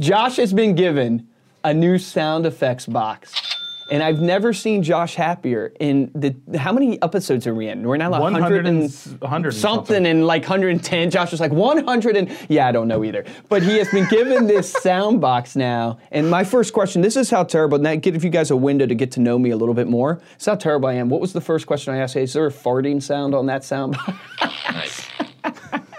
Josh has been given a new sound effects box. And I've never seen Josh happier. In the how many episodes are we in? We're now like 100 100 and and, 100 and something, something. and like 110. Josh was like 100 and yeah, I don't know either. But he has been given this sound box now. And my first question: This is how terrible. And that give you guys a window to get to know me a little bit more. It's how terrible I am. What was the first question I asked? Hey, is there a farting sound on that sound box?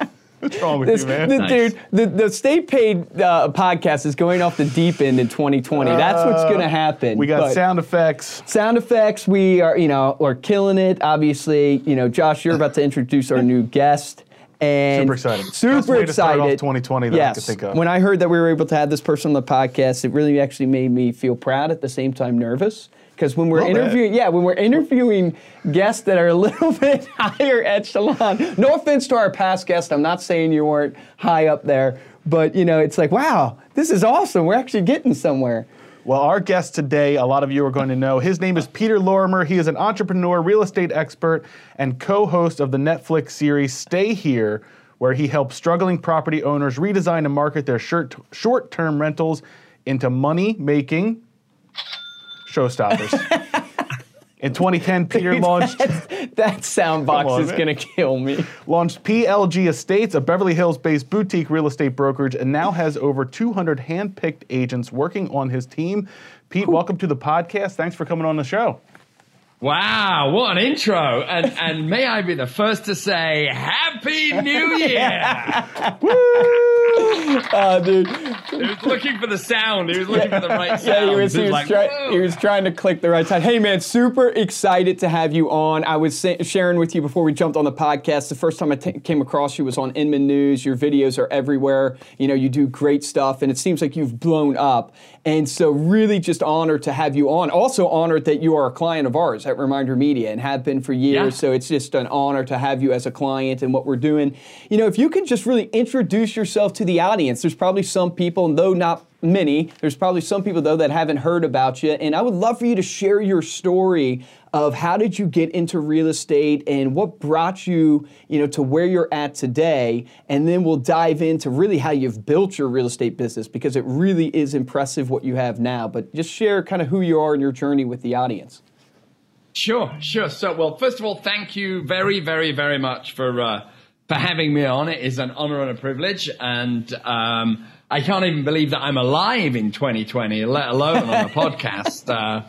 What's wrong with This, you, man? the, Nice. Dude, the, the Stay Paid uh, podcast is going off the deep end in 2020. That's what's going to happen. Uh, we got But sound effects. sound effects. We are, you know, we're killing it. Obviously, you know, Josh, you're about to introduce our new guest. And Super excited. Super Best way to excited. start off 2020 that I yes. could think of. When I heard that we were able to have this person on the podcast, it really actually made me feel proud at the same time nervous. Because when we're interviewing, yeah, when we're interviewing guests that are a little bit higher echelon. No offense to our past guests, I'm not saying you weren't high up there, but you know, it's like, wow, this is awesome. We're actually getting somewhere. Well, our guest today, a lot of you are going to know. His name is Peter Lorimer. He is an entrepreneur, real estate expert, and co host of the Netflix series Stay Here, where he helps struggling property owners redesign and market their short term rentals into money making showstoppers. In 2010, Peter launched. That sound box on, is man. gonna kill me. launched PLG Estates, a Beverly Hills based boutique real estate brokerage, and now has over 200 hand picked agents working on his team. Pete, welcome to the podcast. Thanks for coming on the show. Wow, what an intro. And and may I be the first to say Happy New Year. Uh, dude. he was looking for the sound. He was looking for the right sound. Yeah, he was, he was, like, try- he was trying to click the right time. Hey, man, super excited to have you on. I was sa- sharing with you before we jumped on the podcast. The first time I t- came across you was on Inman News. Your videos are everywhere. You know, you do great stuff, and it seems like you've blown up. And so, really, just honored to have you on. Also, honored that you are a client of ours at Reminder Media and have been for years. Yeah. So, it's just an honor to have you as a client and what we're doing. You know, if you can just really introduce yourself to the audience, there's probably some people, though not many, there's probably some people though that haven't heard about you. And I would love for you to share your story of how did you get into real estate and what brought you, you know, to where you're at today. And then we'll dive into really how you've built your real estate business because it really is impressive what you have now. But just share kind of who you are and your journey with the audience. Sure, sure. So, well, first of all, thank you very, very, very much for uh, for having me on. It is an honor and a privilege, and um, I can't even believe that I'm alive in 2020, let alone on a podcast. Uh,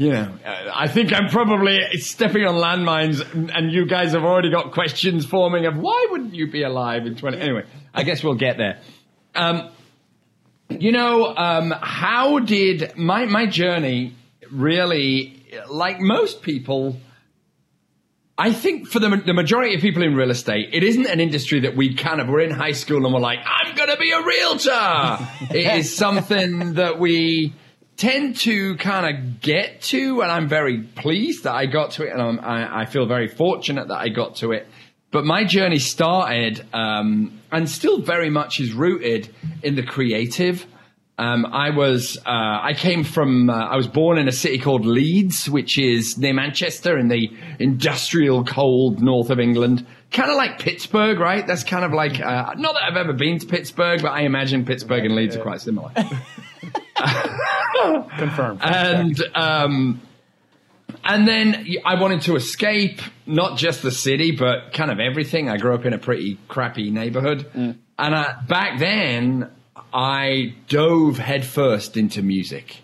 you know, uh, I think I'm probably stepping on landmines, and- and you guys have already got questions forming of why wouldn't you be alive in 20? Anyway, I guess we'll get there. Um, you know, um, how did my my journey really, like most people, I think for the, the majority of people in real estate, it isn't an industry that we kind of were in high school and we're like, I'm going to be a realtor. it is something that we tend to kind of get to, and I'm very pleased that I got to it, and I, I feel very fortunate that I got to it. But my journey started, um, and still very much is rooted in the creative. Um, I was uh, I came from uh, I was born in a city called Leeds, which is near Manchester in the industrial cold north of England, kind of like Pittsburgh, right? That's kind of like uh, not that I've ever been to Pittsburgh, but I imagine Pittsburgh and Leeds are quite similar. Confirmed. and um, and then I wanted to escape not just the city, but kind of everything. I grew up in a pretty crappy neighborhood, and uh, back then I dove headfirst into music,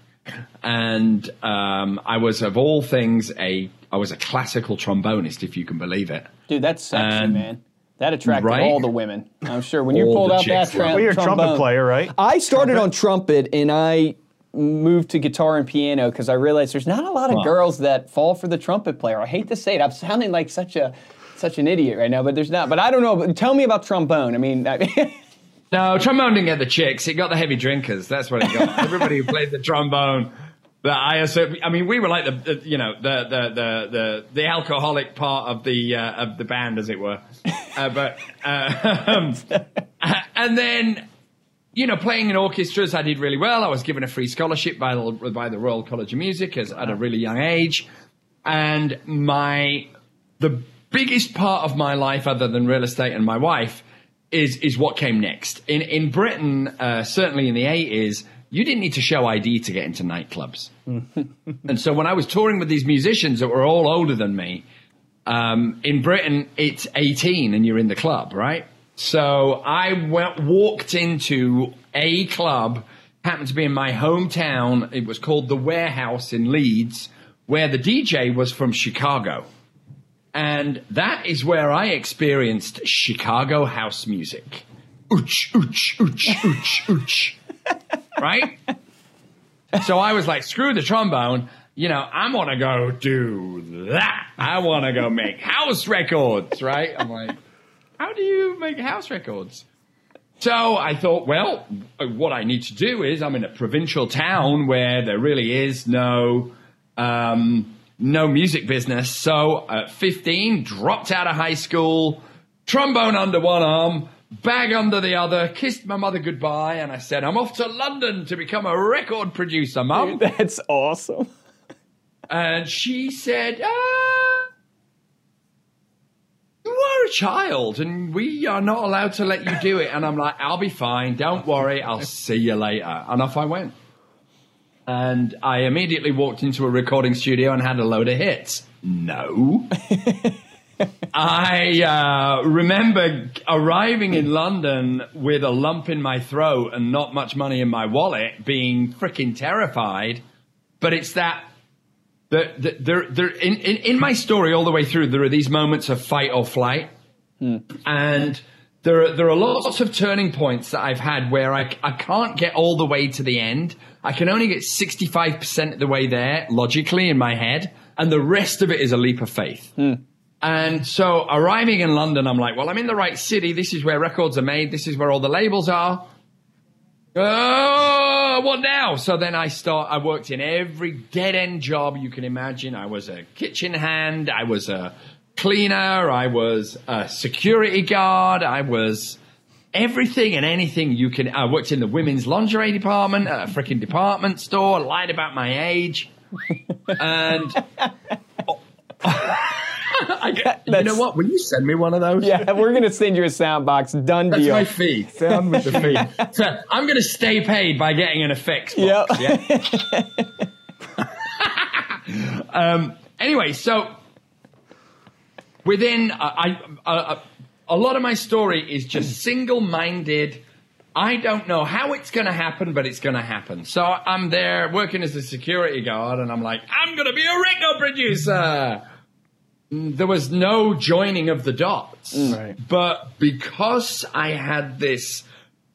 and um, I was of all things a I was a classical trombonist, if you can believe it. Dude, that's sexy, And- man. That attracted Right? all the women. I'm sure when you pulled out that chicks were- tra- well, you're a trumpet player, right? I started on trumpet and I moved to guitar and piano because I realized there's not a lot of Wow. girls that fall for the trumpet player. I hate to say it. I'm sounding like such a such an idiot right now, but there's not. But I don't know. But tell me about trombone. I mean, I, No, trombone didn't get the chicks. It got the heavy drinkers. That's what it got. Everybody who played the trombone. The ISO. I mean, we were like the, the you know the, the the the the alcoholic part of the uh, of the band, as it were. Uh, but uh, um, and then you know, playing in orchestras, I did really well. I was given a free scholarship by the, by the Royal College of Music as, at a really young age. And my, the biggest part of my life, other than real estate and my wife, is, is what came next. In, in Britain, uh, certainly in the 80s, you didn't need to show ID to get into nightclubs. and so when I was touring with these musicians that were all older than me, um, in Britain, it's 18 and you're in the club, right? So I went, walked into a club, happened to be in my hometown. It was called The Warehouse in Leeds, where the DJ was from Chicago. And that is where I experienced Chicago house music. Ooch, ooch, ooch, ooch, ooch. right? So I was like, screw the trombone. You know, I want to go do that. I want to go make house records, right? I'm like, how do you make house records? So I thought, well, what I need to do is I'm in a provincial town where there really is no um, no music business. So at 15, dropped out of high school, trombone under one arm, bag under the other, kissed my mother goodbye, and I said, I'm off to London to become a record producer, mum. That's awesome. And she said, ah, a child and we are not allowed to let you do it. And I'm like, I'll be fine. Don't worry. I'll see you later. And off I went. And I immediately walked into a recording studio and had a load of hits. No. I uh, remember arriving in London with a lump in my throat and not much money in my wallet, being freaking terrified. But it's that the, the, there, there, in, in, in, my story all the way through, there are these moments of fight or flight. Hmm. And there are, there are lots of turning points that I've had where I, I can't get all the way to the end. I can only get 65% of the way there logically in my head. And the rest of it is a leap of faith. Hmm. And so arriving in London, I'm like, well, I'm in the right city. This is where records are made. This is where all the labels are. Oh, what now? So then I start, I worked in every dead end job you can imagine. I was a kitchen hand. I was a cleaner. I was a security guard. I was everything and anything you can. I worked in the women's lingerie department at a freaking department store, lied about my age. and. I, you know what? Will you send me one of those? Yeah, we're gonna send you a sound box. Done That's deal. my fee. Sound with the fee. So I'm gonna stay paid by getting an effects box. Yep. Yeah. um, anyway, so within uh, I, uh, uh, a lot of my story is just single-minded. I don't know how it's going to happen, but it's going to happen. So I'm there working as a security guard, and I'm like, I'm going to be a record producer there was no joining of the dots. Mm. Right. But because I had this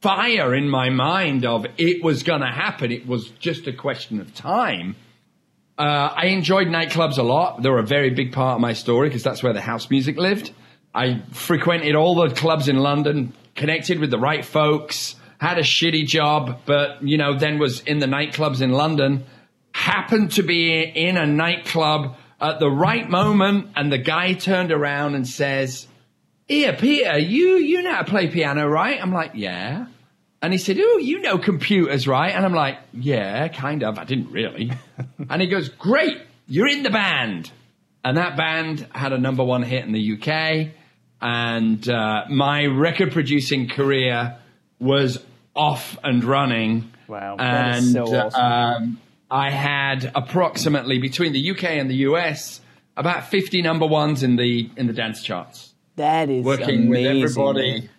fire in my mind of it was going to happen, it was just a question of time. Uh, I enjoyed nightclubs a lot. They were a very big part of my story because that's where the house music lived. I frequented all the clubs in London, connected with the right folks, had a shitty job, but you know, then was in the nightclubs in London. Happened to be in a nightclub at the right moment, and the guy turned around and says, "Here, Peter, you you know how to play piano, right?" I'm like, "Yeah." And he said, "Oh, you know computers, right?" And I'm like, "Yeah, kind of. I didn't really." and he goes, "Great, you're in the band." And that band had a number one hit in the UK, and uh, my record producing career was off and running. Wow, and so awesome. um, I had approximately between the UK and the US about 50 number ones in the in the dance charts. That is working amazing, with everybody. man.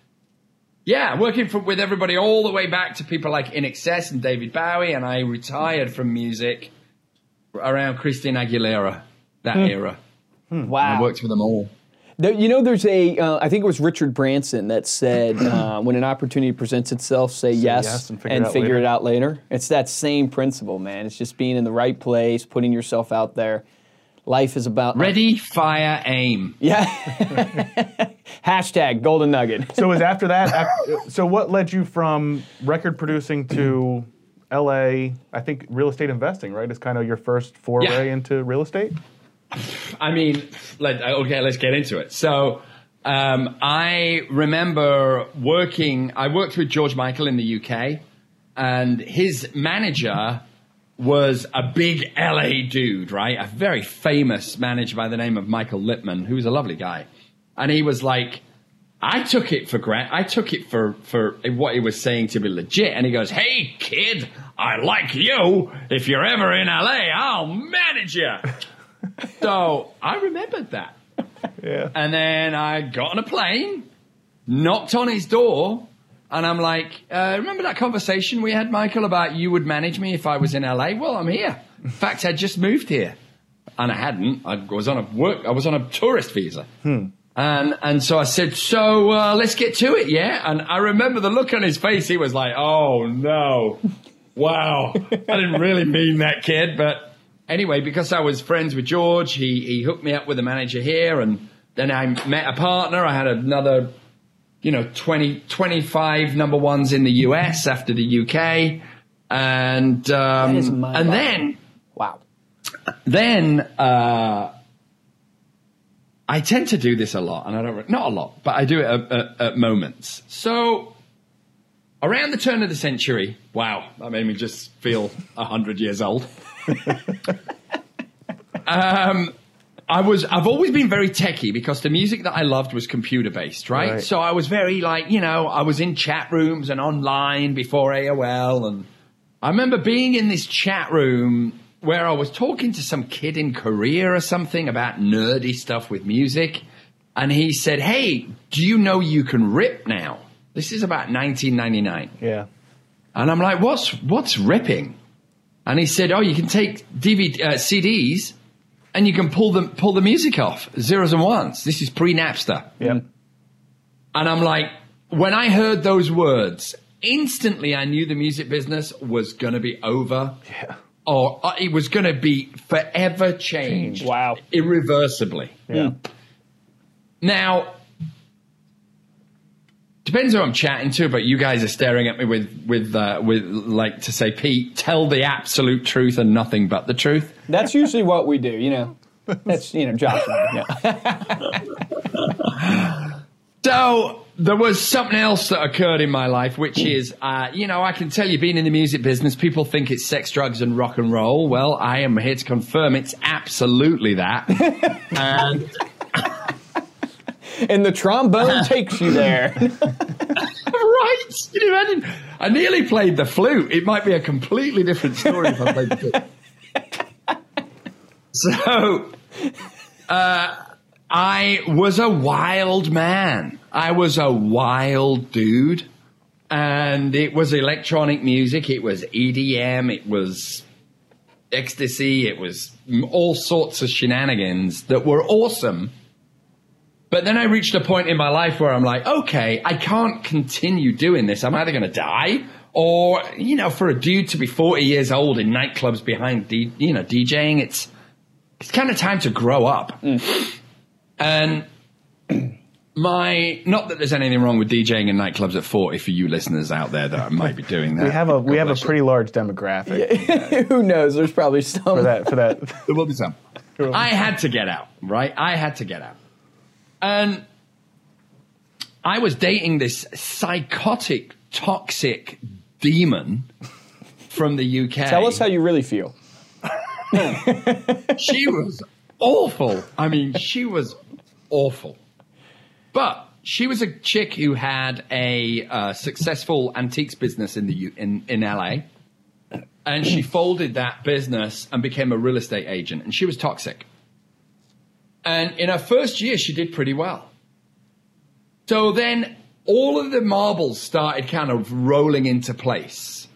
Yeah, working for, with everybody all the way back to people like INXS and David Bowie, and I retired from music around Christina Aguilera, that era. Wow. I worked with them all. You know, there's a. Uh, I think it was Richard Branson that said, uh, "When an opportunity presents itself, say, yes, yes and figure it out later." it out later." It's that same principle, man. It's just being in the right place, putting yourself out there. Life is about Ready, fire, aim. Yeah. Hashtag golden nugget. So was after that. After, so what led you from record producing to L.A. I think real estate investing, right? Is kind of your first foray Yeah. into real estate. I mean, let, okay, let's get into it. So, um, I remember working, I worked with George Michael in the UK, and his manager was a big LA dude, right? A very famous manager by the name of Michael Lippman, who was a lovely guy. And he was like, I took it for grant. I took it for for what he was saying to be legit. And he goes, "Hey kid, I like you. If you're ever in LA, I'll manage you." so I remembered that. Yeah. And then I got on a plane, knocked on his door, and I'm like, uh, "Remember that conversation we had, Michael, about you would manage me if I was in LA? Well, I'm here. In fact, I just moved here, and I hadn't. I was on a work. I was on a tourist visa." And and so I said, so uh, let's get to it, yeah. And I remember the look on his face. He was like, oh no, wow, I didn't really mean that, kid. But anyway, because I was friends with George, he he hooked me up with a manager here, and then I met a partner. I had another, you know, 20, 25 number ones in the US after the UK, and um, and then Wow. then uh, I tend to do this a lot, and I don't not a lot, but I do it at, at, at moments. So around the turn of the century, wow, that made me just feel a hundred years old. um, I was I've always been very techie because the music that I loved was computer based, right? Right. So I was very like, you know, I was in chat rooms and online before AOL and I remember being in this chat room where I was talking to some kid in Korea or something about nerdy stuff with music and he said, "Hey, do you know you can rip now?" This is about 1999. Yeah. And I'm like, what's what's ripping? And he said, oh, you can take DVD, uh, CDs and you can pull them pull the music off, zeros and ones. This is pre Napster. Yep. And I'm like, when I heard those words, instantly I knew the music business was going to be over. Yeah. Or uh, it was going to be forever changed. Wow. Irreversibly. Yeah. Now, depends who I'm chatting to, but you guys are staring at me with with uh, with like to say, Pete, tell the absolute truth and nothing but the truth. That's usually what we do, you know. That's, you know, Josh. Yeah. So there was something else that occurred in my life, which is, uh, you know, I can tell you, being in the music business, people think it's sex, drugs, and rock and roll. Well, I am here to confirm it's absolutely that. and And the trombone takes you there. right, you know, I, nearly played the flute. It might be a completely different story if I played the flute. So, uh, I was a wild man. I was a wild dude. And it was electronic music. It was EDM. It was ecstasy. It was all sorts of shenanigans that were awesome. But then I reached a point in my life where I'm like, okay, I can't continue doing this. I'm either going to die or, you know, for a dude to be 40 years old in nightclubs behind, D, you know, DJing, it's, it's kind of time to grow up. Mm. And my, not that there's anything wrong with DJing in nightclubs at 40 for you listeners out there that might be doing that. We have a we have a bless you. pretty large demographic Who knows? There's probably some. for that for that. There will be some. I had to get out, right? I had to get out. And I was dating this psychotic, toxic demon from the UK. Tell us how you really feel. she was awful. I mean, she was awful. But she was a chick who had a uh, successful antiques business in the U- in in LA, and she folded that business and became a real estate agent. And she was toxic. And in her first year, she did pretty well. So then all of the marbles started kind of rolling into place.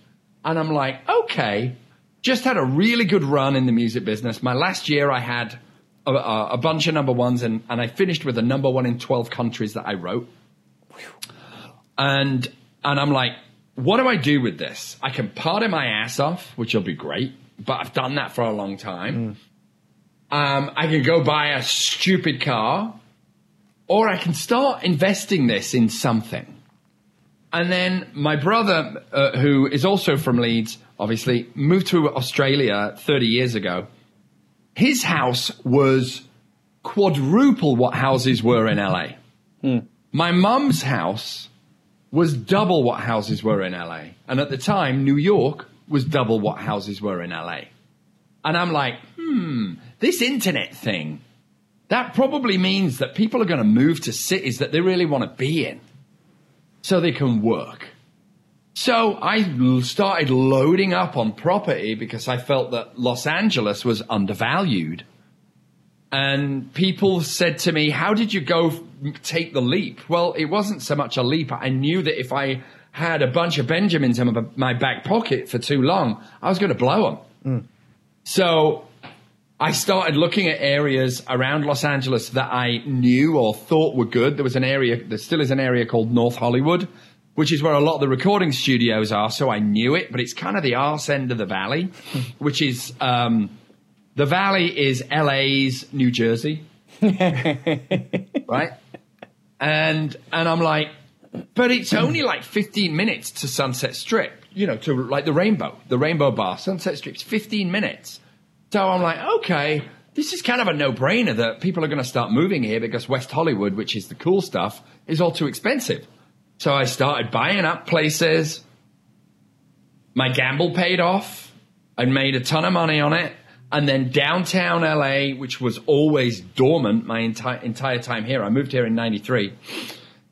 And I'm like, okay, just had a really good run in the music business. My last year, I had a, a, bunch of number ones, and, and I finished with a number one in 12 countries that I wrote. And, and I'm like, what do I do with this? I can party my ass off, which will be great, but I've done that for a long time. Mm. Um, I can go buy a stupid car, or I can start investing this in something. And then my brother, uh, who is also from Leeds, obviously moved to Australia 30 years ago. His house was quadruple what houses were in LA. My mum's house was double what houses were in LA. And at the time, New York was double what houses were in LA. And I'm like, hmm, this internet thing, that probably means that people are going to move to cities that they really want to be in so they can work. So I started loading up on property because I felt that Los Angeles was undervalued. And people said to me, How did you go take the leap? Well, it wasn't so much a leap. I knew that if I had a bunch of Benjamins in my- my back pocket for too long, I was going to blow them. So I started looking at areas around Los Angeles that I knew or thought were good. There was an area, there still is an area called North Hollywood, which is where a lot of the recording studios are. So I knew it, but it's kind of the arse end of the valley, which is, um, the valley is LA's New Jersey. right? And, and I'm like, but it's only like 15 minutes to Sunset Strip, you know, to like the Rainbow, the Rainbow Bar, Sunset Strip. Strip's 15 minutes. So I'm like, okay, this is kind of a no-brainer that people are going to start moving here because West Hollywood, which is the cool stuff, is all too expensive. So I started buying up places. My gamble paid off. I made a ton of money on it. And then downtown LA, which was always dormant my entire entire time here. I moved here in '93.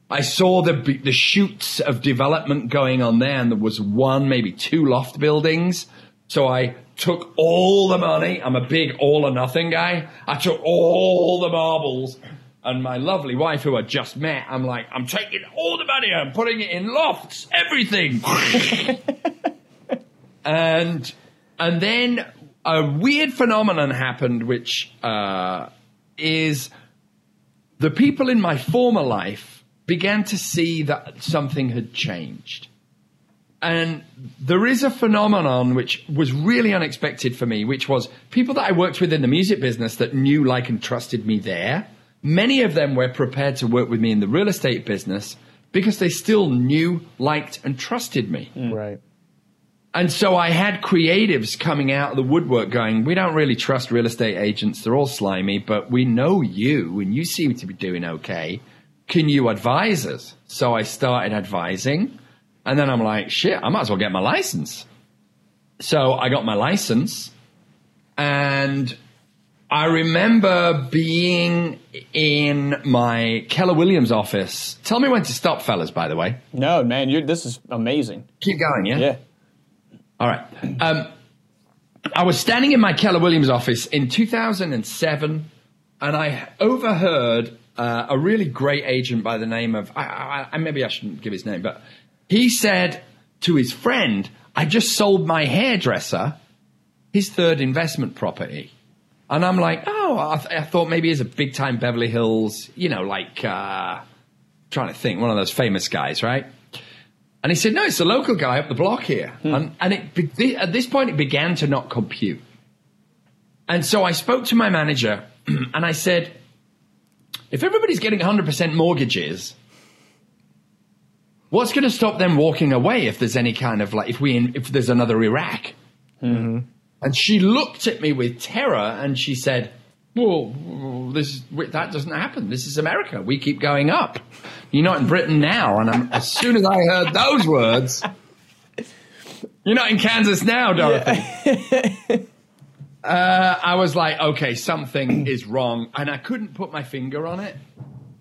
I saw the the shoots of development going on there, and there was one, maybe two loft buildings. So I took all the money. I'm a big all or nothing guy. I took all the marbles. And my lovely wife, who I just met, I'm like, I'm taking all the money, I'm putting it in lofts, everything. and and then a weird phenomenon happened, which uh, is the people in my former life began to see that something had changed. And there is a phenomenon which was really unexpected for me, which was people that I worked with in the music business that knew, like, and trusted me there. Many of them were prepared to work with me in the real estate business because they still knew, liked, and trusted me. Hmm. Right. And so I had creatives coming out of the woodwork going, we don't really trust real estate agents. They're all slimy, but we know you and you seem to be doing okay. Can you advise us? So I started advising and then I'm like, shit, I might as well get my license. So I got my license and I remember being in my Keller Williams office. Tell me when to stop, fellas, by the way. No, man, you this is amazing. Keep going, yeah? Yeah. All right. Um, I was standing in my Keller Williams office in 2007, and I overheard uh, a really great agent by the name of I, I, I, maybe I shouldn't give his name, but he said to his friend, "I just sold my hairdresser his third investment property." And I'm like, oh, I, th- I thought maybe he's a big time Beverly Hills, you know, like, uh, trying to think, one of those famous guys, right? And he said, no, it's a local guy up the block here. And, and it, be- at this point, it began to not compute. And so I spoke to my manager and I said, if everybody's getting 100% mortgages, what's going to stop them walking away if there's any kind of like, if we, if there's another Iraq? Mm-hmm. And she looked at me with terror and she said, well, this that doesn't happen. This is America. We keep going up. You're not in Britain now. And I'm, as soon as I heard those words, you're not in Kansas now, Dorothy. uh, I was like, okay, something is wrong, and I couldn't put my finger on it,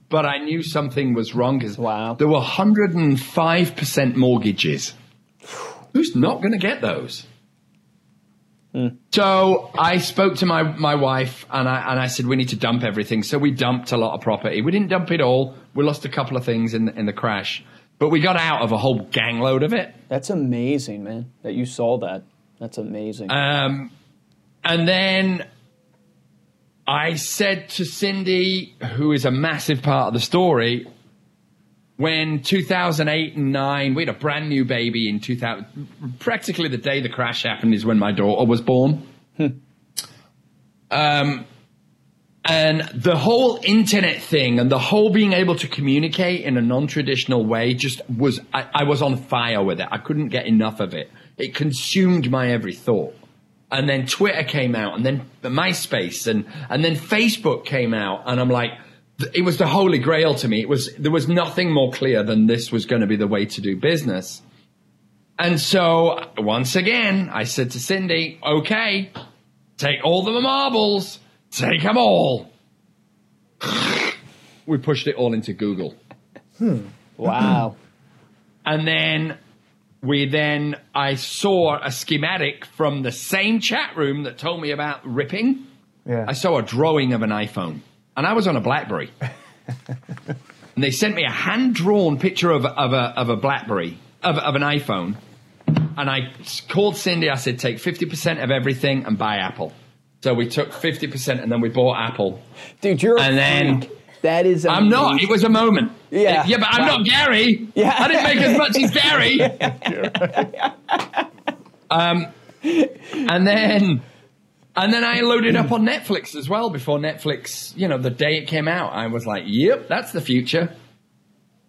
but I knew something was wrong because Wow. there were 105 percent mortgages. Who's not going to get those? So I spoke to my, my wife and I and I said we need to dump everything. So we dumped a lot of property. We didn't dump it all. We lost a couple of things in the, in the crash, but we got out of a whole gangload of it. That's amazing, man. That you saw that. That's amazing. Um, and then I said to Cindy, who is a massive part of the story, when 2008 and 9, we had a brand new baby in 2000. Practically the day the crash happened is when my daughter was born. um, And the whole internet thing and the whole being able to communicate in a non-traditional way just was, I, I was on fire with it. I couldn't get enough of it. It consumed my every thought. And then Twitter came out and then MySpace and, and then Facebook came out and I'm like, it was the holy grail to me. It was, there was nothing more clear than this was going to be the way to do business. And so once again, I said to Cindy, okay, take all the marbles, take them all. we pushed it all into Google. Hmm. Wow. And then we then, I saw a schematic from the same chat room that told me about ripping. Yeah. I saw a drawing of an iPhone, and I was on a BlackBerry. and they sent me a hand drawn picture of, of, a, of a BlackBerry, of, of an iPhone. And I called Cindy. I said, take 50% of everything and buy Apple. So we took 50% and then we bought Apple. Dude, you're a And then- freak. That is I'm not. It was a moment. Yeah. Yeah, but I'm Wow. not Gary. Yeah. I didn't make as much as Gary. um, and then, and then I loaded up on Netflix as well before Netflix. You know, the day it came out, I was like, "Yep, that's the future."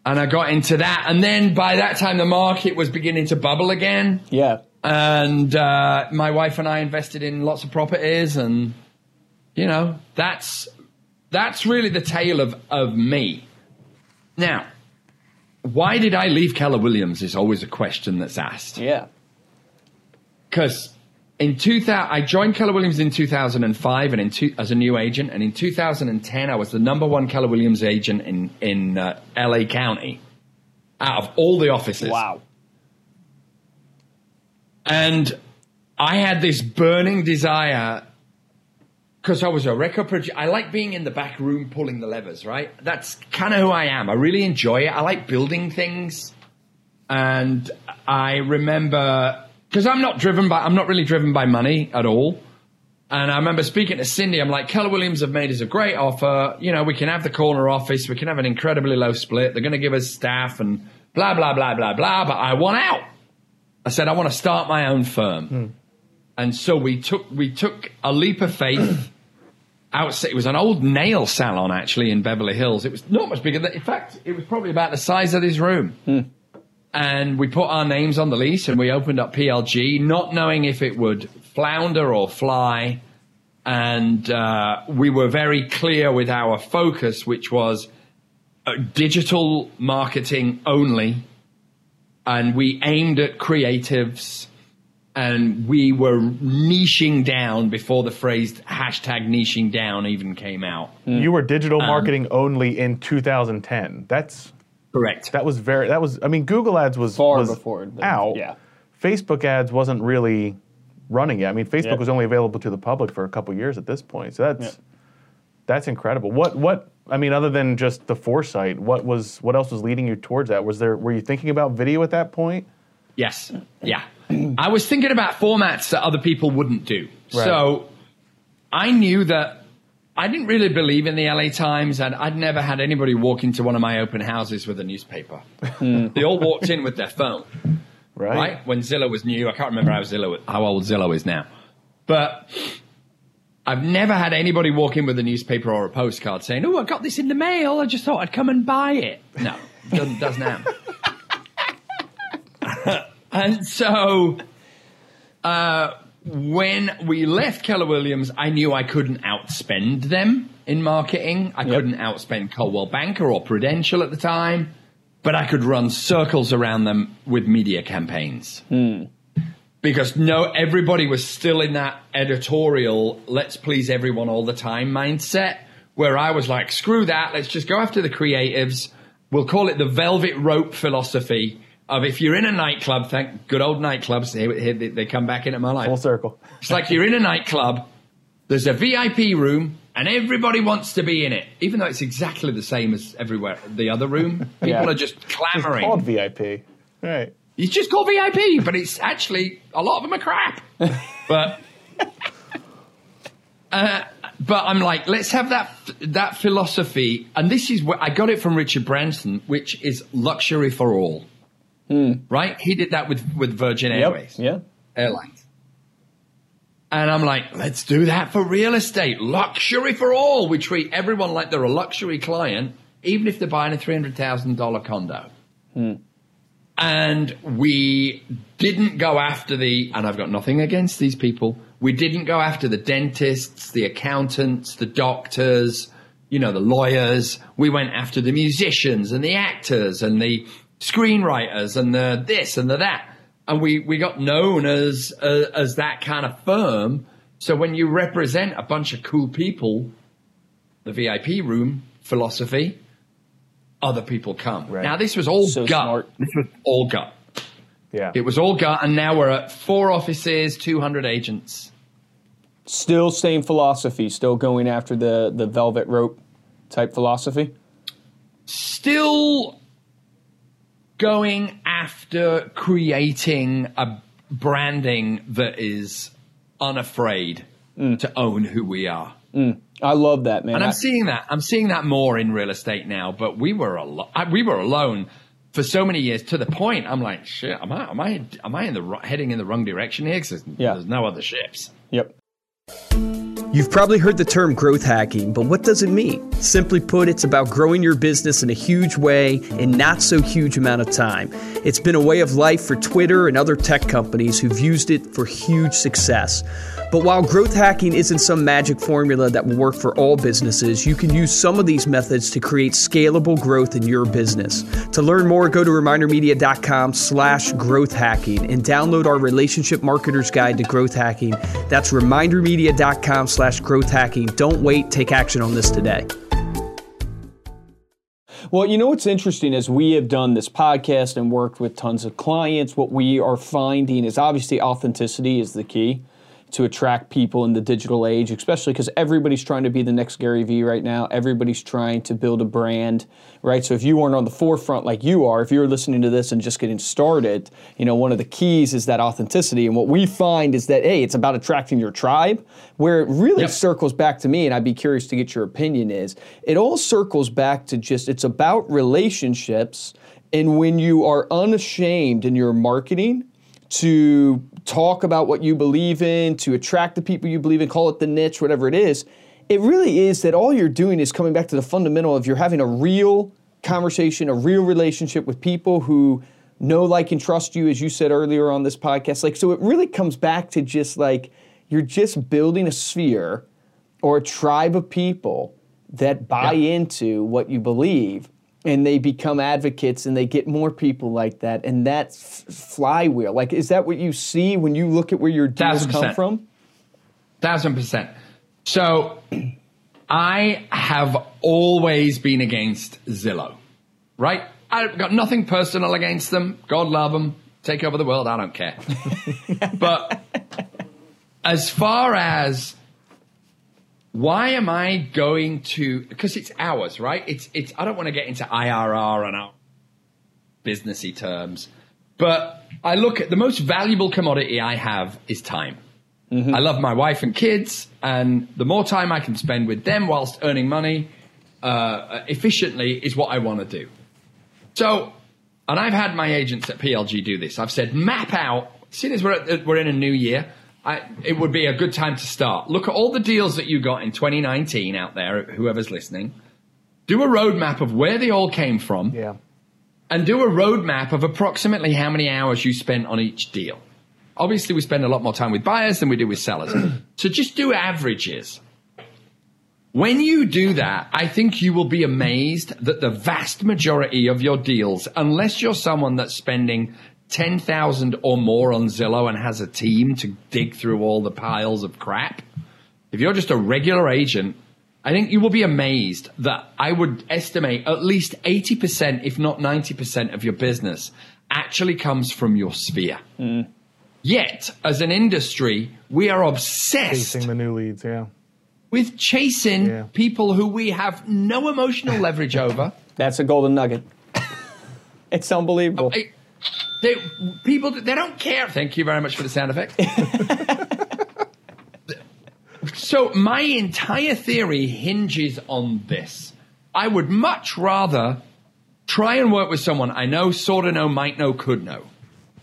And I got into that, and then by that time, the market was beginning to bubble again. Yeah. And uh, my wife and I invested in lots of properties, and you know, that's that's really the tale of of me. Now, why did I leave Keller Williams? Is always a question that's asked. Yeah. Because in 2000, I joined Keller Williams in 2005, and in two, as a new agent, and in 2010, I was the number one Keller Williams agent in in uh, LA County out of all the offices. Wow. And I had this burning desire because I was a record producer. I like being in the back room pulling the levers, right? That's kind of who I am. I really enjoy it. I like building things. And I remember, because I'm not driven by, I'm not really driven by money at all. And I remember speaking to Cindy. I'm like, Keller Williams have made us a great offer. You know, we can have the corner office. We can have an incredibly low split. They're going to give us staff and blah, blah, blah, blah, blah. But I want out. I said, I want to start my own firm. Hmm. And so we took, we took a leap of faith. Outside, it was an old nail salon actually in Beverly Hills. It was not much bigger. Than, in fact, it was probably about the size of this room. And we put our names on the lease and we opened up PLG, not knowing if it would flounder or fly. And uh, we were very clear with our focus, which was uh, digital marketing only. And we aimed at creatives and we were niching down before the phrase hashtag niching down even came out. You were digital Um, marketing only in 2010. That's Correct. that was very that was I mean Google Ads was Far was before the- out. yeah. Facebook ads wasn't really running yet. I mean Facebook Yeah. was only available to the public for a couple years at this point. So that's that's incredible. What what I mean other than just the foresight, what was what else was leading you towards that? Was there were you thinking about video at that point? Yes. Yeah. I was thinking about formats that other people wouldn't do. Right. So I knew that I didn't really believe in the LA Times, and I'd never had anybody walk into one of my open houses with a newspaper. Hmm. they all walked in with their phone, Right. right? When Zillow was new. I can't remember how Zillow, how old Zillow is now, but I've never had anybody walk in with a newspaper or a postcard saying, "Oh, I got this in the mail. I just thought I'd come and buy it." No, doesn't, doesn't happen. and so, uh, when we left Keller Williams, I knew I couldn't outspend them in marketing. I couldn't outspend Coldwell Banker or Prudential at the time, but I could run circles around them with media campaigns because no, everybody was still in that editorial, let's please everyone all the time mindset, where I was like, screw that, let's just go after the creatives. We'll call it the velvet rope philosophy of if you're in a nightclub, thank good old nightclubs, here, here they, they come back into my life. Full circle. It's like you're in a nightclub, there's a VIP room, and everybody wants to be in it, even though it's exactly the same as everywhere, the other room. People Yeah. are just clamoring. It's called VIP. Right. It's just called VIP, but it's actually a lot of them are crap. but uh, but I'm like, let's have that that philosophy, and this is where I got it from Richard Branson, which is luxury for all. Hmm. Right? He did that with with Virgin Airways Yeah. Airlines. And I'm like, let's do that for real estate. Luxury for all. We treat everyone like they're a luxury client, even if they're buying a $300,000 condo. Hmm. And we didn't go after the, and I've got nothing against these people, we didn't go after the dentists, the accountants, the doctors, you know, the lawyers. We went after the musicians and the actors and the screenwriters and the this and the that. And we, we got known as, uh, as that kind of firm. So when you represent a bunch of cool people, the VIP room philosophy, other people come. Right. Now this was all So gut. smart. This was all gut. Yeah. It was all gut, and now we're at four offices, 200 agents. Still same philosophy, still going after the, the velvet rope type philosophy. Still going after creating a branding that is unafraid mm. to own who we are. Mm. I love that, man. And I- I'm seeing that. I'm seeing that more in real estate now. But we were I- we were alone for so many years to the point I'm like, shit. Am I am I am I in the heading in the wrong direction here? there's, Yeah. there's no other ships. yep. You've probably heard the term growth hacking, but what does it mean? Simply put, it's about growing your business in a huge way in not so huge amount of time. It's been a way of life for Twitter and other tech companies who've used it for huge success. But while growth hacking isn't some magic formula that will work for all businesses, you can use some of these methods to create scalable growth in your business. To learn more, go to remindermedia.com slash growth hacking and download our relationship marketer's guide to growth hacking. That's remindermedia.com slash growth hacking. Don't wait, take action on this today. Well, you know what's interesting as we have done this podcast and worked with tons of clients, what we are finding is obviously authenticity is the key to attract people in the digital age, especially because everybody's trying to be the next Gary Vee right now. Everybody's trying to build a brand, right? So if you weren't on the forefront like you are, if you're listening to this and just getting started, you know, one of the keys is that authenticity. And what we find is that, hey, it's about attracting your tribe, where it really Yep. circles back to me, and I'd be curious to get your opinion is it all circles back to just it's about relationships. And when you are unashamed in your marketing, to talk about what you believe in, to attract the people you believe in, call it the niche, whatever it is, it really is that all you're doing is coming back to the fundamental of you're having a real conversation, a real relationship with people who know, like, and trust you, as you said earlier on this podcast. Like, so it really comes back to just like you're just building a sphere or a tribe of people that buy Yeah. into what you believe and they become advocates and they get more people like that and that f- flywheel like is that what you see when you look at where your deals Thousand come percent. from Thousand percent. So I have always been against Zillow, right? I've got nothing personal against them. God love them. Take over the world. I don't care. but as far as why am I going to? Because it's ours, right? It's it's. I don't want to get into IRR and our businessy terms, but I look at the most valuable commodity I have is time. I love my wife and kids, and the more time I can spend with them whilst earning money uh, efficiently is what I want to do. So, and I've had my agents at PLG do this. I've said, map out. Seeing as we're at, we're in a new year, I, it would be a good time to start. Look at all the deals that you got in 2019 out there. Whoever's listening, do a roadmap of where they all came from Yeah. and do a roadmap of approximately how many hours you spent on each deal. Obviously, we spend a lot more time with buyers than we do with sellers. so just do averages. When you do that, I think you will be amazed that the vast majority of your deals, unless you're someone that's spending 10,000 or more on Zillow and has a team to dig through all the piles of crap, if you're just a regular agent, I think you will be amazed that I would estimate at least 80%, if not 90% of your business actually comes from your sphere. Hmm. Yet, as an industry, we are obsessed Chasing the new leads. Yeah. with chasing Yeah. people who we have no emotional leverage over. that's a golden nugget it's unbelievable I- they, people, they don't care. Thank you very much for the sound effect. so my entire theory hinges on this. I would much rather try and work with someone I know, sort of know, might know, could know.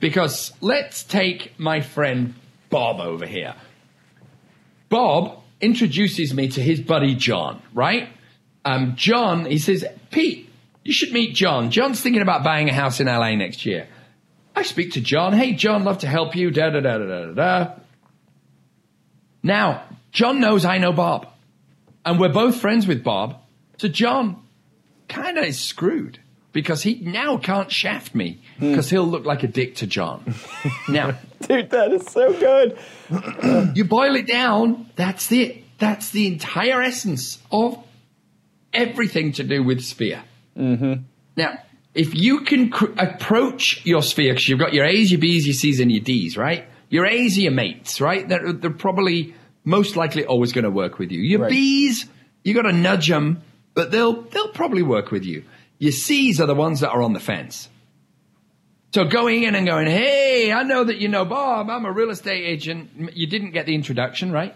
Because let's take my friend Bob over here. Bob introduces me to his buddy John, right? Um, John, he says, Pete, you should meet John. John's thinking about buying a house in LA next year. I speak to John. Hey, John, love to help you. Da da da da da da. Now, John knows I know Bob, and we're both friends with Bob. So John kind of is screwed because he now can't shaft me hmm. because he'll look like a dick to John. now, Dude, that is so good. you boil it down, that's it. That's the entire essence of everything to do with Sphere. Mm-hmm. Now, if you can cr- approach your Sphere, because you've got your A's, your B's, your C's, and your D's, right? Your A's are your mates, right? They're, they're probably most likely always going to work with you. Your Right. B's, you got to nudge them, but they'll they'll probably work with you. Your C's are the ones that are on the fence. So going in and going, hey, I know that you know Bob. I'm a real estate agent. You didn't get the introduction, right?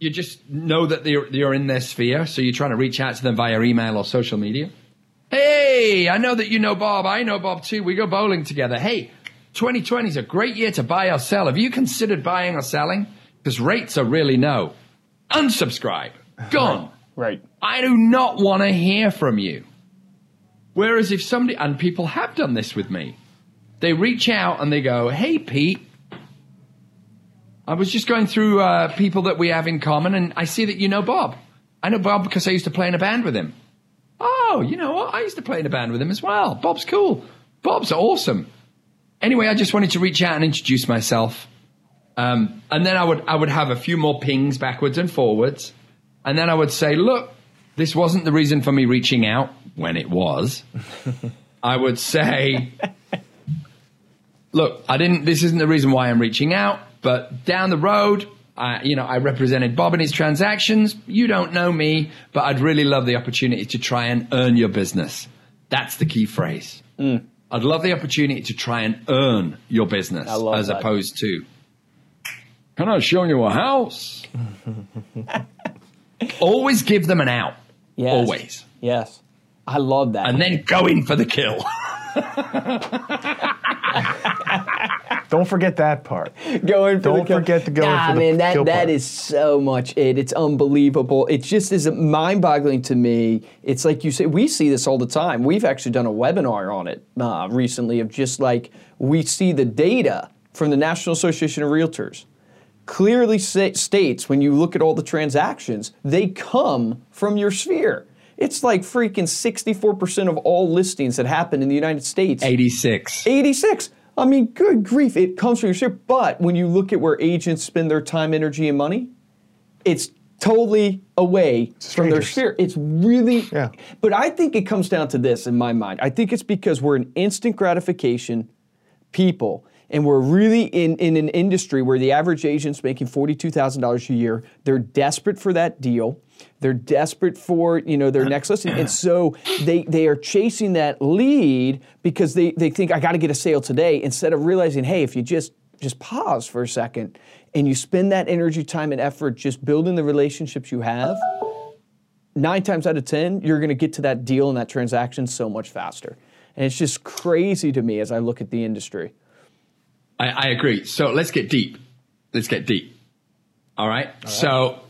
You just know that you're, you're in their sphere, so you're trying to reach out to them via email or social media. Hey, I know that you know Bob. I know Bob too. We go bowling together. Hey, 2020 is a great year to buy or sell. Have you considered buying or selling? Because rates are really low. Unsubscribe. Gone. Right. I do not want to hear from you. Whereas if somebody, and people have done this with me, they reach out and they go, Hey, Pete, I was just going through uh, people that we have in common and I see that you know Bob. I know Bob because I used to play in a band with him. Oh, you know what? I used to play in a band with him as well. Bob's cool. Bob's awesome. Anyway, I just wanted to reach out and introduce myself. Um, and then I would I would have a few more pings backwards and forwards, and then I would say, "Look, this wasn't the reason for me reaching out when it was." I would say, "Look, I didn't. This isn't the reason why I'm reaching out, but down the road." I, you know, I represented Bob in his transactions. You don't know me, but I'd really love the opportunity to try and earn your business. That's the key phrase. Mm. I'd love the opportunity to try and earn your business as that. opposed to, can I show you a house? Always give them an out. Yes. Always. Yes. I love that. And then go in for the kill. Don't forget that part. going for Don't the kill. forget to go nah, for the man, that that is so much it. It's unbelievable. It just is mind-boggling to me. It's like you say, we see this all the time. We've actually done a webinar on it uh, recently of just like we see the data from the National Association of Realtors clearly states when you look at all the transactions, they come from your sphere. It's like freaking 64% of all listings that happen in the United States 86. 86. I mean, good grief, it comes from your share. But when you look at where agents spend their time, energy, and money, it's totally away from their Strangers. sphere. It's really, Yeah. but I think it comes down to this in my mind. I think it's because we're an instant gratification people. And we're really in, in an industry where the average agent's making $42,000 a year. They're desperate for that deal. They're desperate for, you know, their next listing. And so they, they are chasing that lead because they, they think, I got to get a sale today, instead of realizing, hey, if you just just pause for a second and you spend that energy, time, and effort just building the relationships you have, nine times out of 10, you're going to get to that deal and that transaction so much faster. And it's just crazy to me as I look at the industry. I, I agree. So let's get deep. Let's get deep. All right. So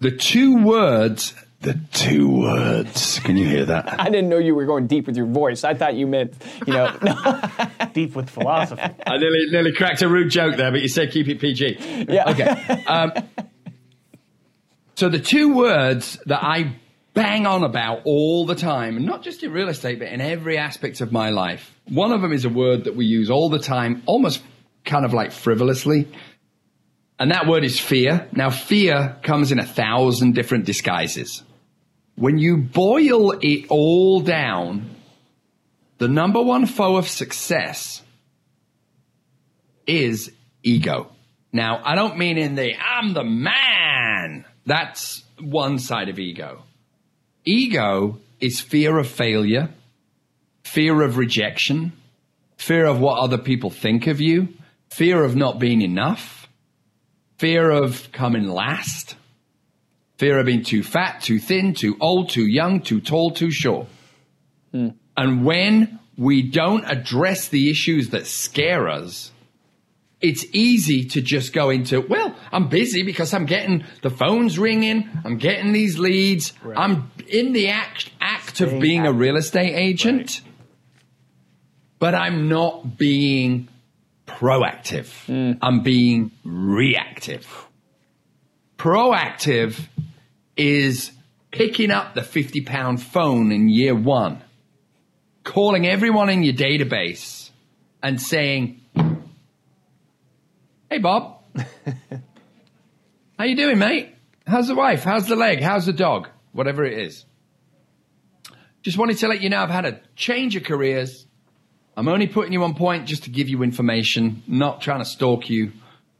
the two words, the two words. Can you hear that? I didn't know you were going deep with your voice. I thought you meant, you know, Deep with philosophy. I nearly, nearly cracked a rude joke there, but you said keep it PG. yeah. Okay. Um, so the two words that I bang on about all the time, not just in real estate, but in every aspect of my life. One of them is a word that we use all the time, almost kind of like frivolously. And that word is fear. Now, fear comes in a thousand different disguises. When you boil it all down, the number one foe of success is ego. Now, I don't mean in the I'm the man. That's one side of ego. Ego is fear of failure, fear of rejection, fear of what other people think of you, fear of not being enough, fear of coming last, fear of being too fat, too thin, too old, too young, too tall, too short. Hmm. And when we don't address the issues that scare us, it's easy to just go into, well, I'm busy because I'm getting the phone's ringing, I'm getting these leads, I'm in the act, act of being a real estate agent, but I'm not being proactive. Hmm. I'm being reactive. Proactive is picking up the 50 pound phone in year one, calling everyone in your database and saying, Hey, Bob. How you doing, mate? How's the wife? How's the leg? How's the dog? Whatever it is. Just wanted to let you know I've had a change of careers. I'm only putting you on point just to give you information, not trying to stalk you,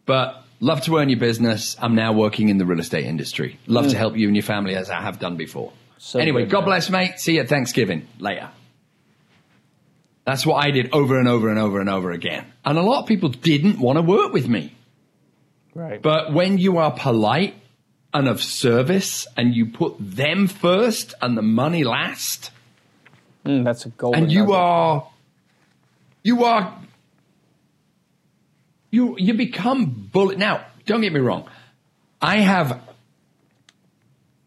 but love to earn your business. I'm now working in the real estate industry. Love to help you and your family as I have done before. So anyway, good, God man. bless, mate. See you at Thanksgiving. Later. That's what I did over and over and over and over again. And a lot of people didn't want to work with me. Right. But when you are polite and of service and you put them first and the money last, Mm, that's a golden. and you nugget. are you are you you become bullet now don't get me wrong. I have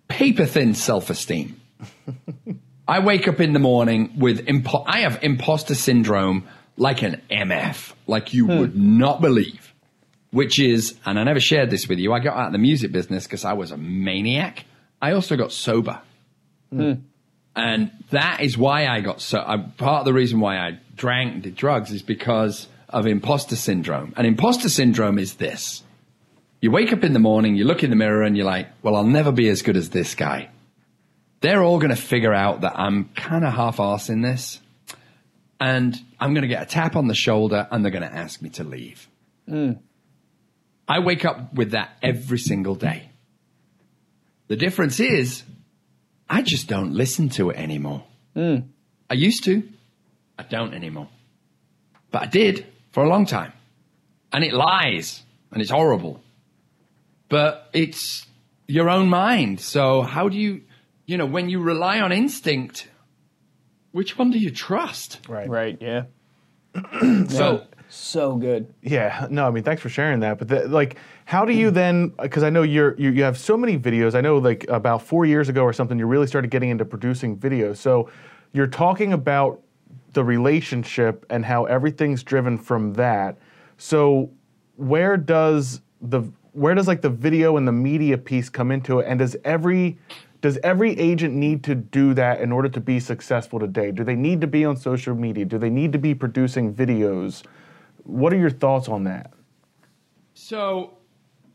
paper thin self-esteem. I wake up in the morning with impo- i have imposter syndrome like an mf like you hmm. would not believe which is and i never shared this with you i got out of the music business because i was a maniac. I also got sober. Hmm. And that is why I got so. I, part of the reason why I drank did drugs is because of imposter syndrome. And imposter syndrome is this: you wake up in the morning, you look in the mirror, and you're like, "Well, I'll never be as good as this guy." They're all going to figure out that I'm kind of half-ass in this, and I'm going to get a tap on the shoulder, and they're going to ask me to leave. Mm. I wake up with that every single day. The difference is I just don't listen to it anymore. Mm. I used to. I don't anymore. But I did for a long time. And it lies and it's horrible. But it's your own mind. So how do you, you know, when you rely on instinct, which one do you trust? right. right. Yeah. So So good. Yeah, no, I mean, thanks for sharing that. But the, like, how do you then? Because I know you're you, you have so many videos. I know like about four years ago or something, you really started getting into producing videos. So you're talking about the relationship and how everything's driven from that. So where does the where does like the video and the media piece come into it? And does every does every agent need to do that in order to be successful today? Do they need to be on social media? Do they need to be producing videos? What are your thoughts on that? So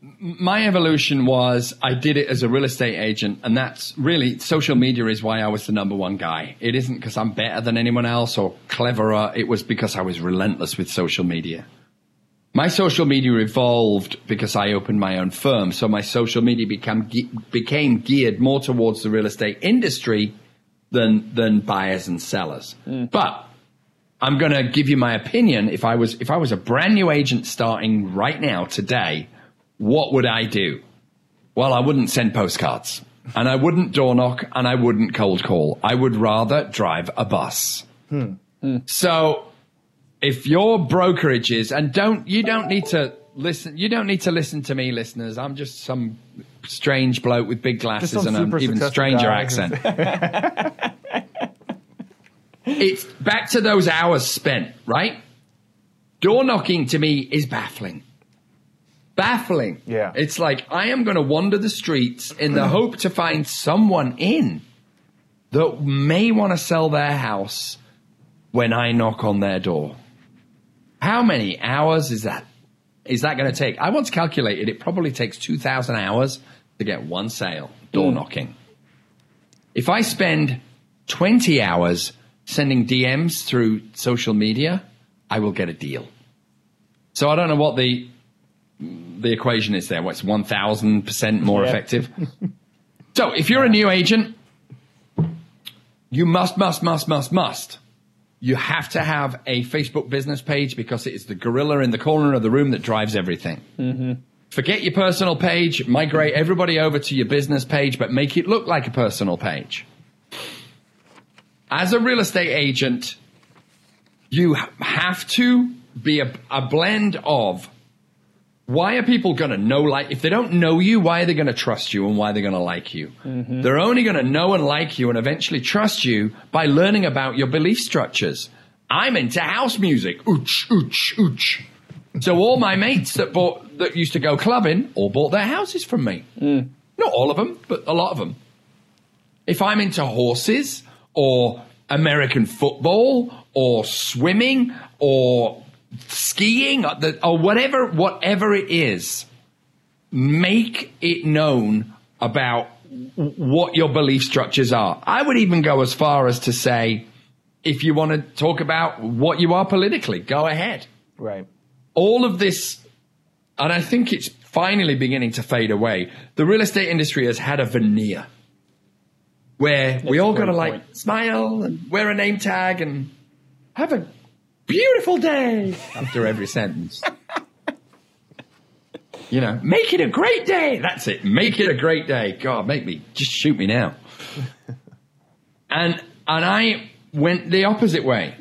my evolution was I did it as a real estate agent, and that's really social media is why I was the number one guy. It isn't because I'm better than anyone else or cleverer. It was because I was relentless with social media. My social media evolved because I opened my own firm, so my social media became became geared more towards the real estate industry than than buyers and sellers. Hmm. But I'm going to give you my opinion. If I was if I was a brand new agent starting right now today, what would I do? Well, I wouldn't send postcards, and I wouldn't door knock, and I wouldn't cold call. I would rather drive a bus. Hmm. So, if your brokerage is, and don't you don't need to listen. You don't need to listen to me, listeners. I'm just some strange bloke with big glasses and an even stranger guy. accent. it's back to those hours spent, right? Door knocking to me is baffling. Baffling. Yeah. It's like I am going to wander the streets in the hope to find someone in that may want to sell their house when I knock on their door. How many hours is that? Is that going to take? I once calculated it probably takes 2,000 hours to get one sale, door mm. knocking. If I spend 20 hours sending DMs through social media, I will get a deal. So I don't know what the the equation is there. What's 1000% more Yeah. effective? so if you're a new agent, you must, must, must, must, must. You have to have a Facebook business page because it is the gorilla in the corner of the room that drives everything. Mm-hmm. Forget your personal page, migrate everybody over to your business page, but make it look like a personal page. As a real estate agent, you have to be a, a blend of why are people going to know like if they don't know you why are they going to trust you and why are they going to like you? Mm-hmm. They're only going to know and like you and eventually trust you by learning about your belief structures. I'm into house music. Ooch ooch ooch. So all my mates that bought that used to go clubbing all bought their houses from me. Mm. Not all of them but a lot of them if i'm into horses or american football or swimming or skiing or, the, or whatever whatever it is make it known about what your belief structures are i would even go as far as to say if you want to talk about what you are politically go ahead Right. all of this, and I think it's finally beginning to fade away. The real estate industry has had a veneer where we all got to like smile and wear a name tag and have a beautiful day after every sentence. You know, make it a great day. That's it. Make it a great day. God, make me just shoot me now. and and I went the opposite way.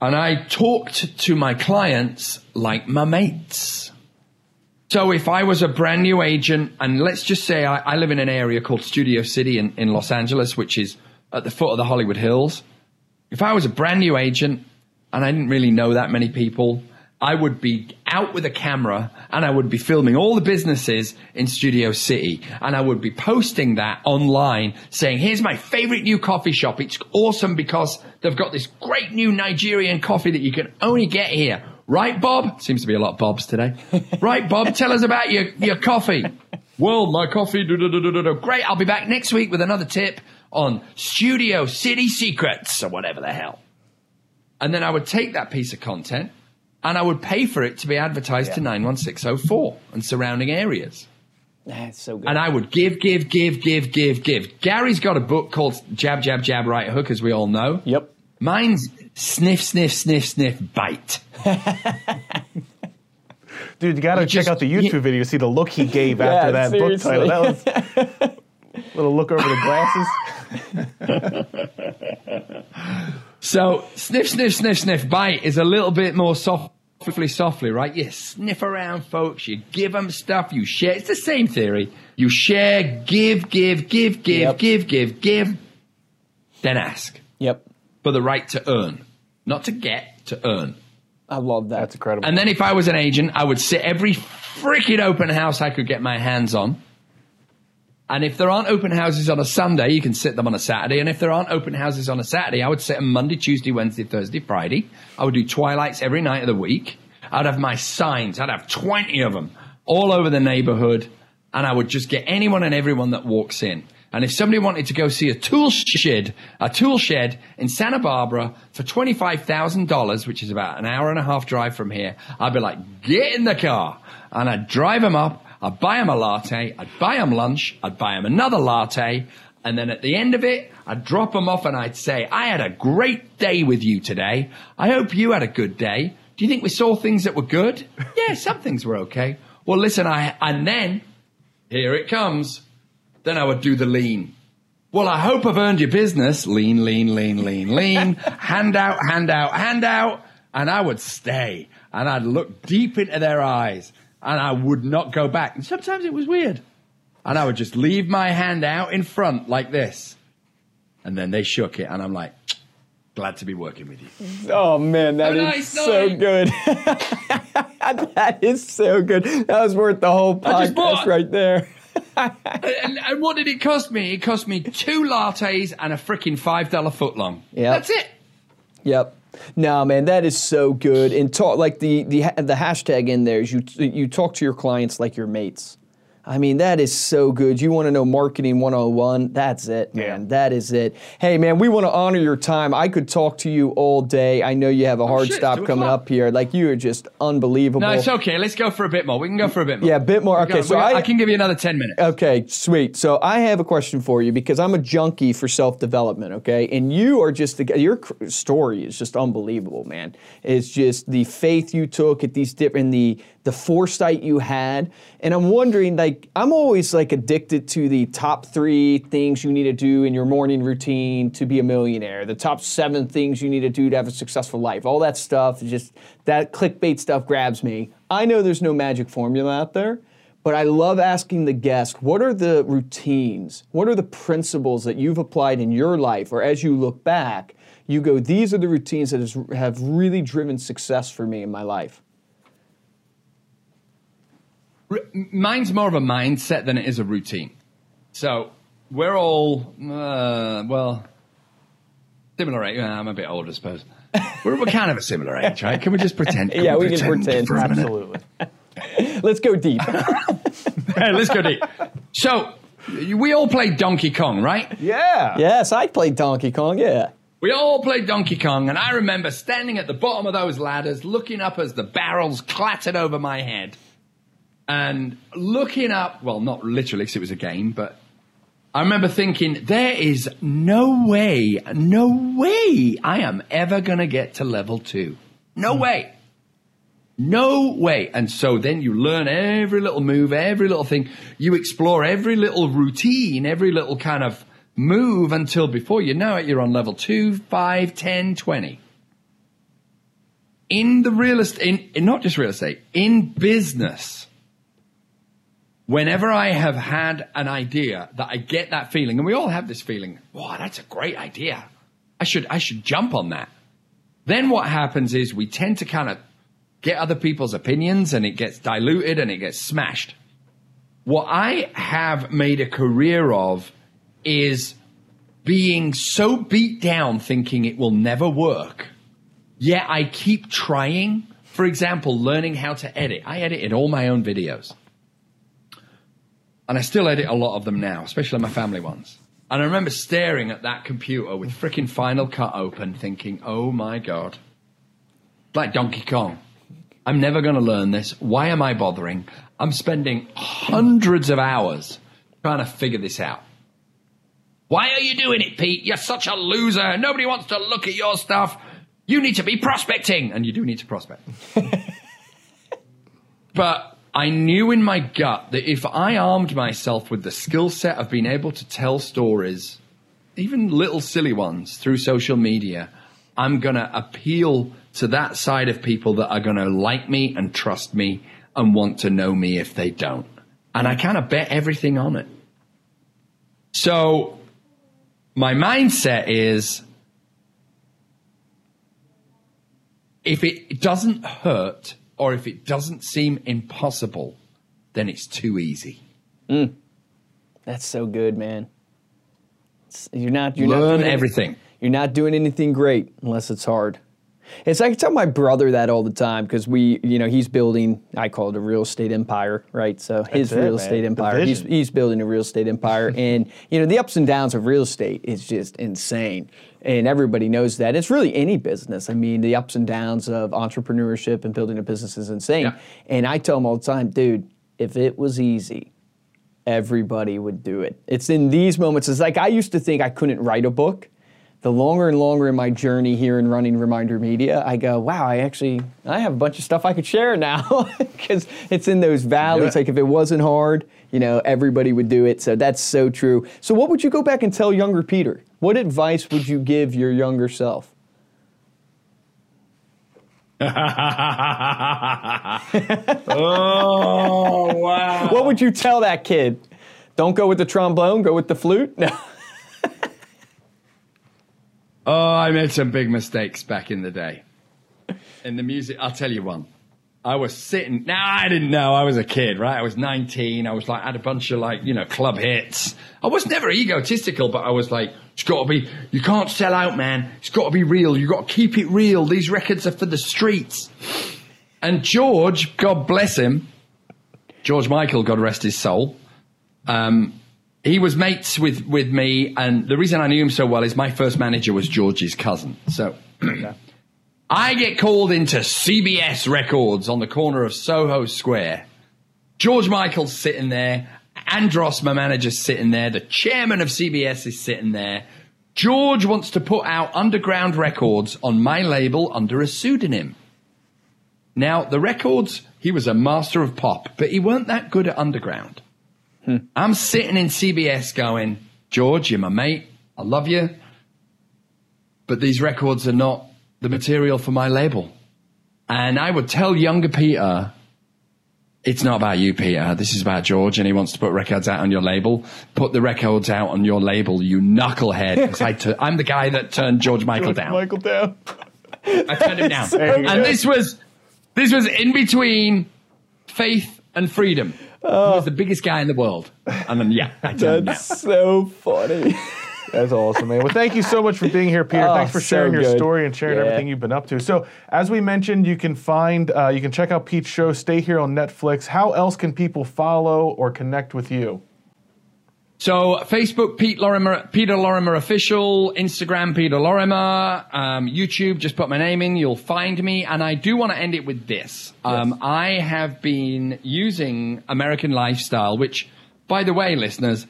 And I talked to my clients like my mates. So if I was a brand new agent, and let's just say I, I live in an area called Studio City in, in Los Angeles, which is at the foot of the Hollywood Hills. If I was a brand new agent and I didn't really know that many people, I would be out with a camera and I would be filming all the businesses in Studio City and I would be posting that online saying, here's my favorite new coffee shop. It's awesome because they've got this great new Nigerian coffee that you can only get here. Right, Bob? Seems to be a lot of Bobs today. right, Bob? Tell us about your, your coffee. Well, my coffee. Great. I'll be back next week with another tip on Studio City Secrets or whatever the hell. And then I would take that piece of content and I would pay for it to be advertised to 91604 and surrounding areas. That's so good. And I would give, give, give, give, give, give. Gary's got a book called Jab, Jab, Jab, Right Hook, as we all know. yep. Mine's Sniff, Sniff, Sniff, Sniff, Bite. Dude, you got to You check just- out the YouTube you- video. See the look he gave Yeah, after that book title. That was a little look over the glasses. So sniff, sniff, sniff, sniff, bite is a little bit more softly, softly, right? You sniff around folks, you give them stuff, you share. It's the same theory. You share, give, give, give, give, Yep. give, give, give, then ask Yep. for the right to earn, not to get, to earn. I love that. That's incredible. And then if I was an agent, I would sit every freaking open house I could get my hands on. And if there aren't open houses on a Sunday, you can sit them on a Saturday. And if there aren't open houses on a Saturday, I would sit them Monday, Tuesday, Wednesday, Thursday, Friday. I would do twilights every night of the week. I'd have my signs. I'd have 20 of them all over the neighborhood. And I would just get anyone and everyone that walks in. And if somebody wanted to go see a tool shed, a tool shed in Santa Barbara for $25,000, which is about an hour and a half drive from here, I'd be like, get in the car. And I'd drive them up. I'd buy them a latte. I'd buy them lunch. I'd buy them another latte. And then at the end of it, I'd drop them off and I'd say, I had a great day with you today. I hope you had a good day. Do you think we saw things that were good? yeah, some things were okay. Well, listen, I, and then here it comes. Then I would do the lean. Well, I hope I've earned your business. Lean, lean, lean, lean, lean. hand out, hand out, hand out. And I would stay and I'd look deep into their eyes and I would not go back. And sometimes it was weird. And I would just leave my hand out in front like this. And then they shook it and I'm like, glad to be working with you. Oh man, that Oh, is nice, so nice. good. that is so good. That was worth the whole I just podcast bought- right there. and, and what did it cost me? It cost me two lattes and a freaking $5 footlong. Yep. That's it. Yep. No, man, that is so good. And talk like the the the hashtag in there is you you talk to your clients like your mates. I mean, that is so good. You want to know marketing 101? That's it, man. Yeah. That is it. Hey, man, we want to honor your time. I could talk to you all day. I know you have a oh, hard Oh, shit, stop coming up here. Like, you are just unbelievable. No, it's okay. Let's go for a bit more. We can go for a bit more. Yeah, a bit more. Okay, go- so I- I can give you another 10 minutes. Okay, sweet. So I have a question for you because I'm a junkie for self development. Okay, and you are just the, your story is just unbelievable, man. It's just the faith you took at these different, the the foresight you had. And I'm wondering, like, I'm always like addicted to the top three things you need to do in your morning routine to be a millionaire, the top seven things you need to do to have a successful life. All that stuff, just that clickbait stuff grabs me. I know there's no magic formula out there. But I love asking the guest, what are the routines? What are the principles that you've applied in your life? Or as you look back, you go, these are the routines that has, have really driven success for me in my life. Mine's more of a mindset than it is a routine. So we're all, uh, well, similar age. I'm a bit older, I suppose. We're, we're kind of a similar age, right? Can we just pretend? Can yeah, we, we can pretend. For Absolutely. Let's go deep. let's go deep. So, we all played Donkey Kong, right? Yeah. Yes, I played Donkey Kong, yeah. We all played Donkey Kong, and I remember standing at the bottom of those ladders, looking up as the barrels clattered over my head, and looking up. Well, not literally, because it was a game, but I remember thinking, there is no way, no way I am ever going to get to level two. No hmm. way. No way. And so then you learn every little move, every little thing. You explore every little routine, every little kind of move until before you know it, you're on level 2, 5, 10, 20. In the real estate, in, in not just real estate, in business, whenever I have had an idea that I get that feeling, and we all have this feeling, wow, that's a great idea. I should, I should jump on that. Then what happens is we tend to kind of get other people's opinions and it gets diluted and it gets smashed. What I have made a career of is being so beat down thinking it will never work. Yet I keep trying. For example, learning how to edit. I edited all my own videos. And I still edit a lot of them now, especially my family ones. And I remember staring at that computer with freaking Final Cut open, thinking, oh my God. Like Donkey Kong. I'm never going to learn this. Why am I bothering? I'm spending hundreds of hours trying to figure this out. Why are you doing it, Pete? You're such a loser. Nobody wants to look at your stuff. You need to be prospecting. And you do need to prospect. but I knew in my gut that if I armed myself with the skill set of being able to tell stories, even little silly ones, through social media, I'm going to appeal to that side of people that are going to like me and trust me and want to know me if they don't. And I kind of bet everything on it. So my mindset is if it doesn't hurt or if it doesn't seem impossible, then it's too easy. Mm. That's so good, man. It's, you're not you're learn not everything. You're not doing anything great unless it's hard. It's I can tell my brother that all the time because we, you know, he's building. I call it a real estate empire, right? So his real estate empire. He's he's building a real estate empire, and you know the ups and downs of real estate is just insane, and everybody knows that. It's really any business. I mean, the ups and downs of entrepreneurship and building a business is insane. Yeah. And I tell them all the time, dude, if it was easy, everybody would do it. It's in these moments. It's like I used to think I couldn't write a book the longer and longer in my journey here in running Reminder Media, I go, wow, I actually I have a bunch of stuff I could share now because it's in those valleys. Like if it wasn't hard, you know, everybody would do it. So that's so true. So what would you go back and tell younger Peter? What advice would you give your younger self? oh wow! What would you tell that kid? Don't go with the trombone. Go with the flute. No. Oh, I made some big mistakes back in the day. In the music, I'll tell you one. I was sitting. Now I didn't know. I was a kid, right? I was 19. I was like, I had a bunch of like, you know, club hits. I was never egotistical, but I was like, it's got to be. You can't sell out, man. It's got to be real. You got to keep it real. These records are for the streets. And George, God bless him, George Michael, God rest his soul. Um, he was mates with, with me, and the reason I knew him so well is my first manager was George's cousin. So I get called into CBS Records on the corner of Soho Square. George Michael's sitting there. Andros, my manager's sitting there. The chairman of CBS is sitting there. George wants to put out underground records on my label under a pseudonym. Now, the records, he was a master of pop, but he weren't that good at underground. Hmm. I'm sitting in CBS going, George, you're my mate. I love you. But these records are not the material for my label. And I would tell younger Peter, it's not about you, Peter. This is about George, and he wants to put records out on your label. Put the records out on your label, you knucklehead. 'Cause I tu- I'm the guy that turned George Michael down. Michael down. I turned him down. Go. and this was this was in between faith and freedom. Oh. He was oh. the biggest guy in the world. And then yeah, I turned him down. That's so funny. That's awesome, man. Well, thank you so much for being here, Peter. Oh, Thanks for so sharing your story and sharing Yeah. everything you've been up to. So, as we mentioned, you can find, uh, you can check out Pete's show, Stay Here on Netflix. How else can people follow or connect with you? So Facebook, Pete Lorimer, Peter Lorimer official, Instagram, Peter Lorimer, um, YouTube, just put my name in, you'll find me. And I do want to end it with this. Um, I have been using American Lifestyle, which, by the way, listeners,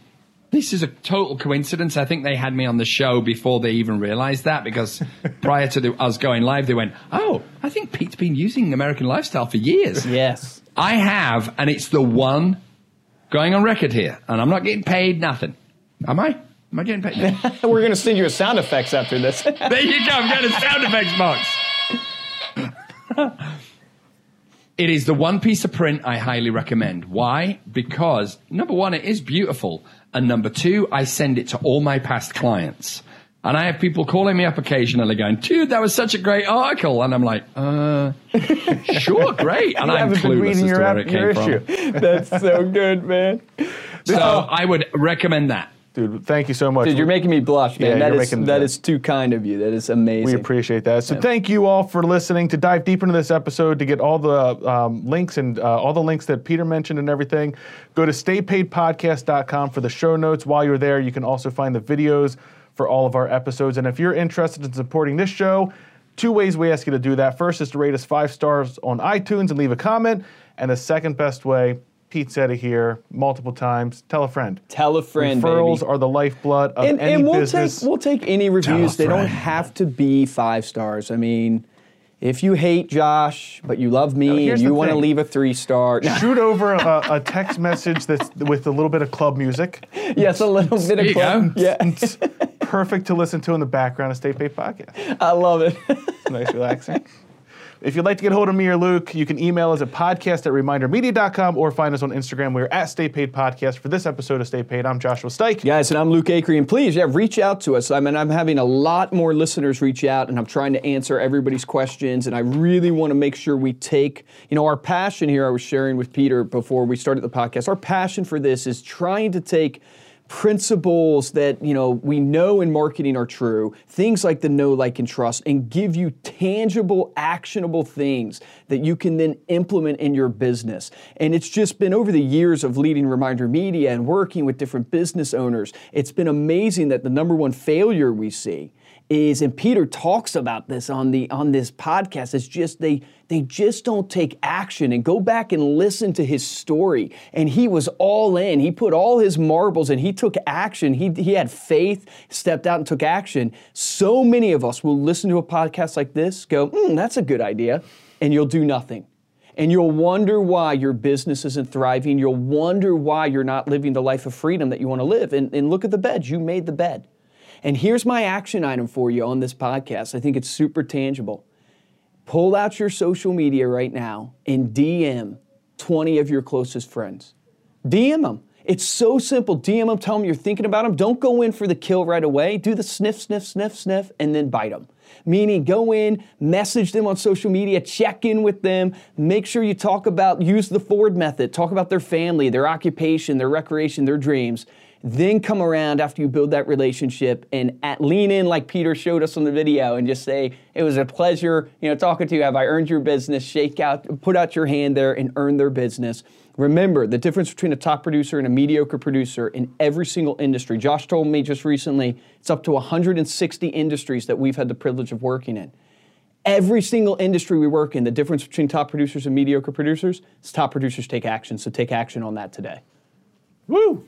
this is a total coincidence. I think they had me on the show before they even realized that because prior to the, us going live, they went, Oh, I think Pete's been using American Lifestyle for years. yes. I have, and it's the one going on record here, and I'm not getting paid nothing. Am I? Am I getting paid? We're going to send you a sound effects after this. there you go. I'm getting a sound effects box. It is the one piece of print I highly recommend. Why? Because number one, it is beautiful, and number two, I send it to all my past clients. And I have people calling me up occasionally going, dude, that was such a great article. And I'm like, uh, sure, great. And I'm clueless as to where app- it came from. That's so good, man. So I would recommend that. Dude, thank you so much. Dude, you're making me blush, man. Yeah, that is making- that is too kind of you. That is amazing. We appreciate that. So thank you all for listening. To dive deeper into this episode, to get all the um, links and uh, all the links that Peter mentioned and everything, go to staypaidpodcast.com for the show notes. While you're there, you can also find the videos for all of our episodes. And if you're interested in supporting this show, two ways we ask you to do that. First is to rate us five stars on iTunes and leave a comment. And the second best way, Pete said it here multiple times, tell a friend. Tell a friend, Referrals baby. are the lifeblood of and, any and we'll business. take we'll take any reviews. They don't have to be five stars. I mean, if you hate Josh but you love me here's and you want to leave a three star, shoot over a, a text message that's with a little bit of club music. yes, a little bit of club. go. Yeah, It's perfect to listen to in the background of Stay Paid Podcast. I love it. Nice, relaxing. If you'd like to get hold of me or Luke, you can email us at podcast at remindermedia.com or find us on Instagram. We're at Stay Paid Podcast. For this episode of Stay Paid, I'm Joshua Stike. Guys, and I'm Luke Acree, and please, yeah, reach out to us. I mean, I'm having a lot more listeners reach out, and I'm trying to answer everybody's questions, and I really want to make sure we take, you know, our passion here. I was sharing with Peter before we started the podcast. Our passion for this is trying to take principles that you know we know in marketing are true things like the know like and trust and give you tangible actionable things that you can then implement in your business. And it's just been over the years of leading reminder media and working with different business owners it's been amazing that the number one failure we see is and Peter talks about this on the on this podcast it's just they they just don't take action and go back and listen to his story. And he was all in. He put all his marbles and he took action. He he had faith stepped out and took action. So many of us will listen to a podcast like this go mm, that's a good idea and you'll do nothing. And you'll wonder why your business isn't thriving. You'll wonder why you're not living the life of freedom that you want to live. And, and look at the bed you made the bed and here's my action item for you on this podcast. I think it's super tangible. Pull out your social media right now and DM 20 of your closest friends. DM them. It's so simple. DM them, tell them you're thinking about them. Don't go in for the kill right away. Do the sniff, sniff, sniff, sniff, and then bite them. Meaning, go in, message them on social media, check in with them, make sure you talk about, use the Ford method, talk about their family, their occupation, their recreation, their dreams. Then come around after you build that relationship and at, lean in like Peter showed us on the video and just say, "It was a pleasure, you know, talking to you. Have I earned your business?" Shake out, put out your hand there, and earn their business. Remember the difference between a top producer and a mediocre producer in every single industry. Josh told me just recently it's up to 160 industries that we've had the privilege of working in. Every single industry we work in, the difference between top producers and mediocre producers is top producers take action. So take action on that today. Woo!